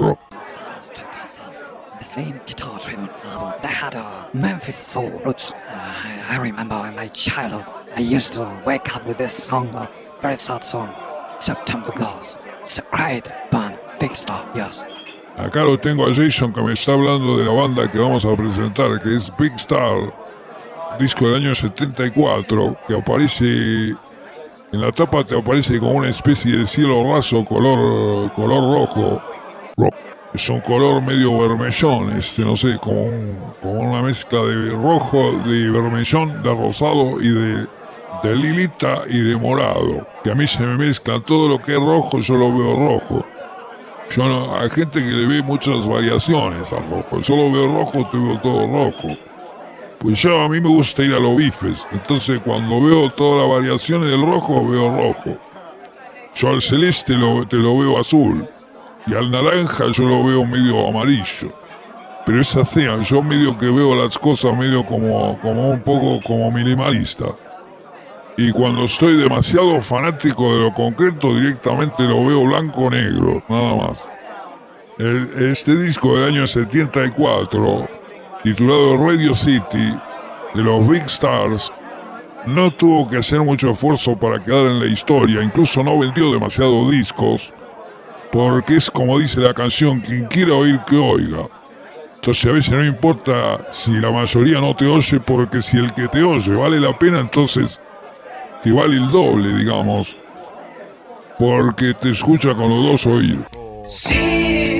the same guitar-driven album that had a Memphis soul roots. Uh, I, I remember in my childhood, I used to wake up with this song, a very sad song, September Girls. It's a great band, Big Star, yes. Acá lo tengo a Jason que me está hablando de la banda que vamos a presentar, que es Big Star, disco del año 74, que aparece en la tapa te aparece como una especie de cielo raso color color rojo. Es un color medio vermellón, este, no sé, como, un- como una mezcla de rojo, de vermellón, de rosado y de, lilita y de morado. Que a mí se me mezcla todo lo que es rojo, yo lo veo rojo. Yo hay gente que le ve muchas variaciones al rojo. Yo lo veo rojo, te veo todo rojo. Pues yo a mí me gusta ir a los bifes. Entonces cuando veo todas las variaciones del rojo, veo rojo. Yo al celeste te lo veo azul. Y al naranja yo lo veo medio amarillo. Pero es así, yo medio que veo las cosas medio como, como un poco como minimalista. Y cuando estoy demasiado fanático de lo concreto, directamente lo veo blanco-negro, nada más. Este disco del año 74, titulado Radio City, de los Big Stars, no tuvo que hacer mucho esfuerzo para quedar en la historia, incluso no vendió demasiados discos, porque es como dice la canción, quien quiera oír que oiga. Entonces a veces no importa si la mayoría no te oye, porque si el que te oye vale la pena, entonces te vale el doble, digamos, porque te escucha con los dos oídos. She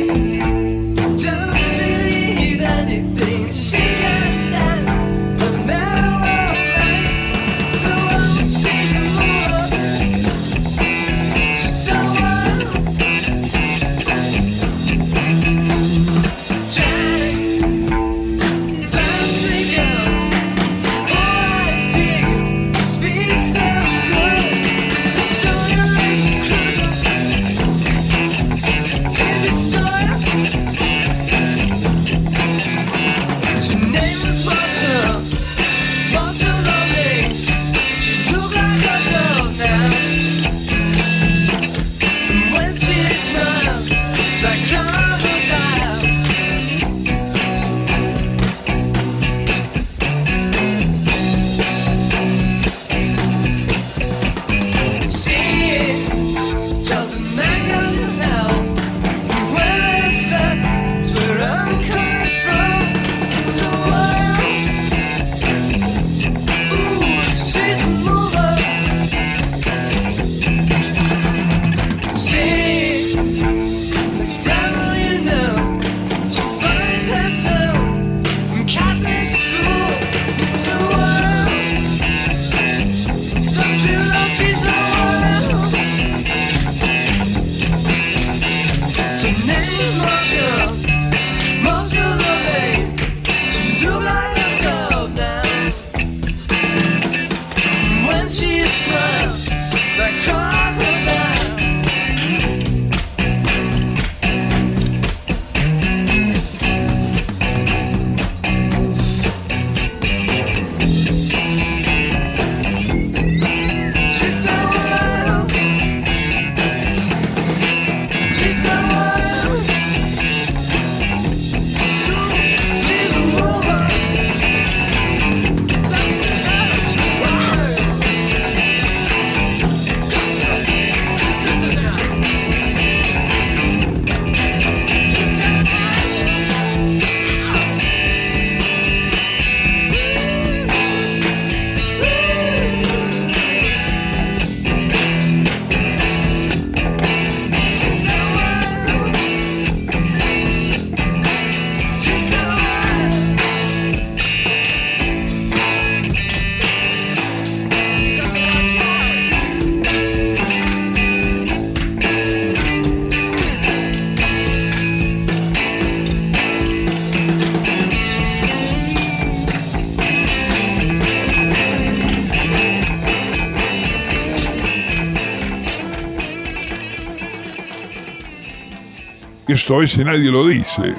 Esto a veces nadie lo dice.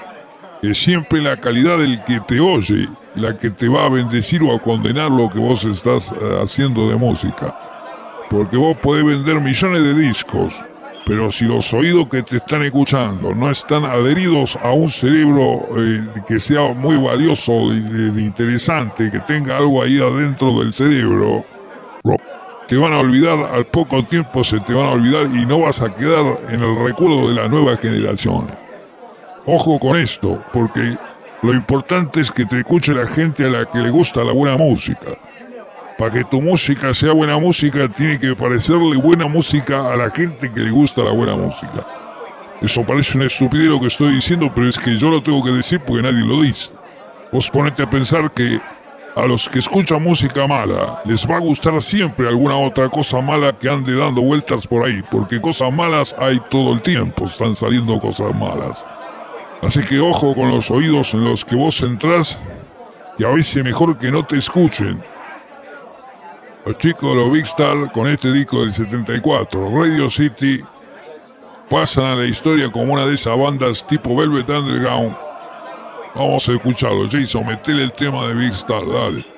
Es siempre la calidad del que te oye la que te va a bendecir o a condenar lo que vos estás eh, haciendo de música. Porque vos podés vender millones de discos, Pero si los oídos que te están escuchando no están adheridos a un cerebro eh, que sea muy valioso y interesante, que tenga algo ahí adentro del cerebro, ro- te van a olvidar, al poco tiempo se te van a olvidar y no vas a quedar en el recuerdo de las nuevas generaciones. Ojo con esto, porque lo importante es que te escuche la gente a la que le gusta la buena música. Para que tu música sea buena música, tiene que parecerle buena música a la gente que le gusta la buena música. Eso parece una estupidez lo que estoy diciendo, pero es que yo lo tengo que decir porque nadie lo dice. Vos ponete a pensar que a los que escuchan música mala les va a gustar siempre alguna otra cosa mala que ande dando vueltas por ahí, porque cosas malas hay todo el tiempo, están saliendo cosas malas. Así que ojo con los oídos en los que vos entrás, y a veces mejor que no te escuchen. Los chicos de los Big Star con este disco del 74, Radio City, pasan a la historia como una de esas bandas tipo Velvet Underground. Vamos a escucharlo, Jason, metele el tema de Big Star, dale.